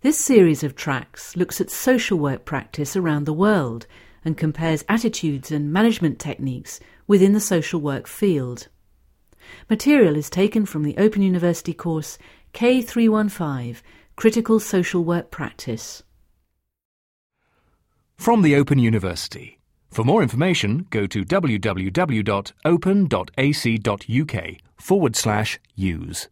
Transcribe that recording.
This series of tracks looks at social work practice around the world and compares attitudes and management techniques within the social work field. Material is taken from the Open University course K315 Critical Social Work Practice. From the Open University. For more information, go to www.open.ac.uk forward slash use.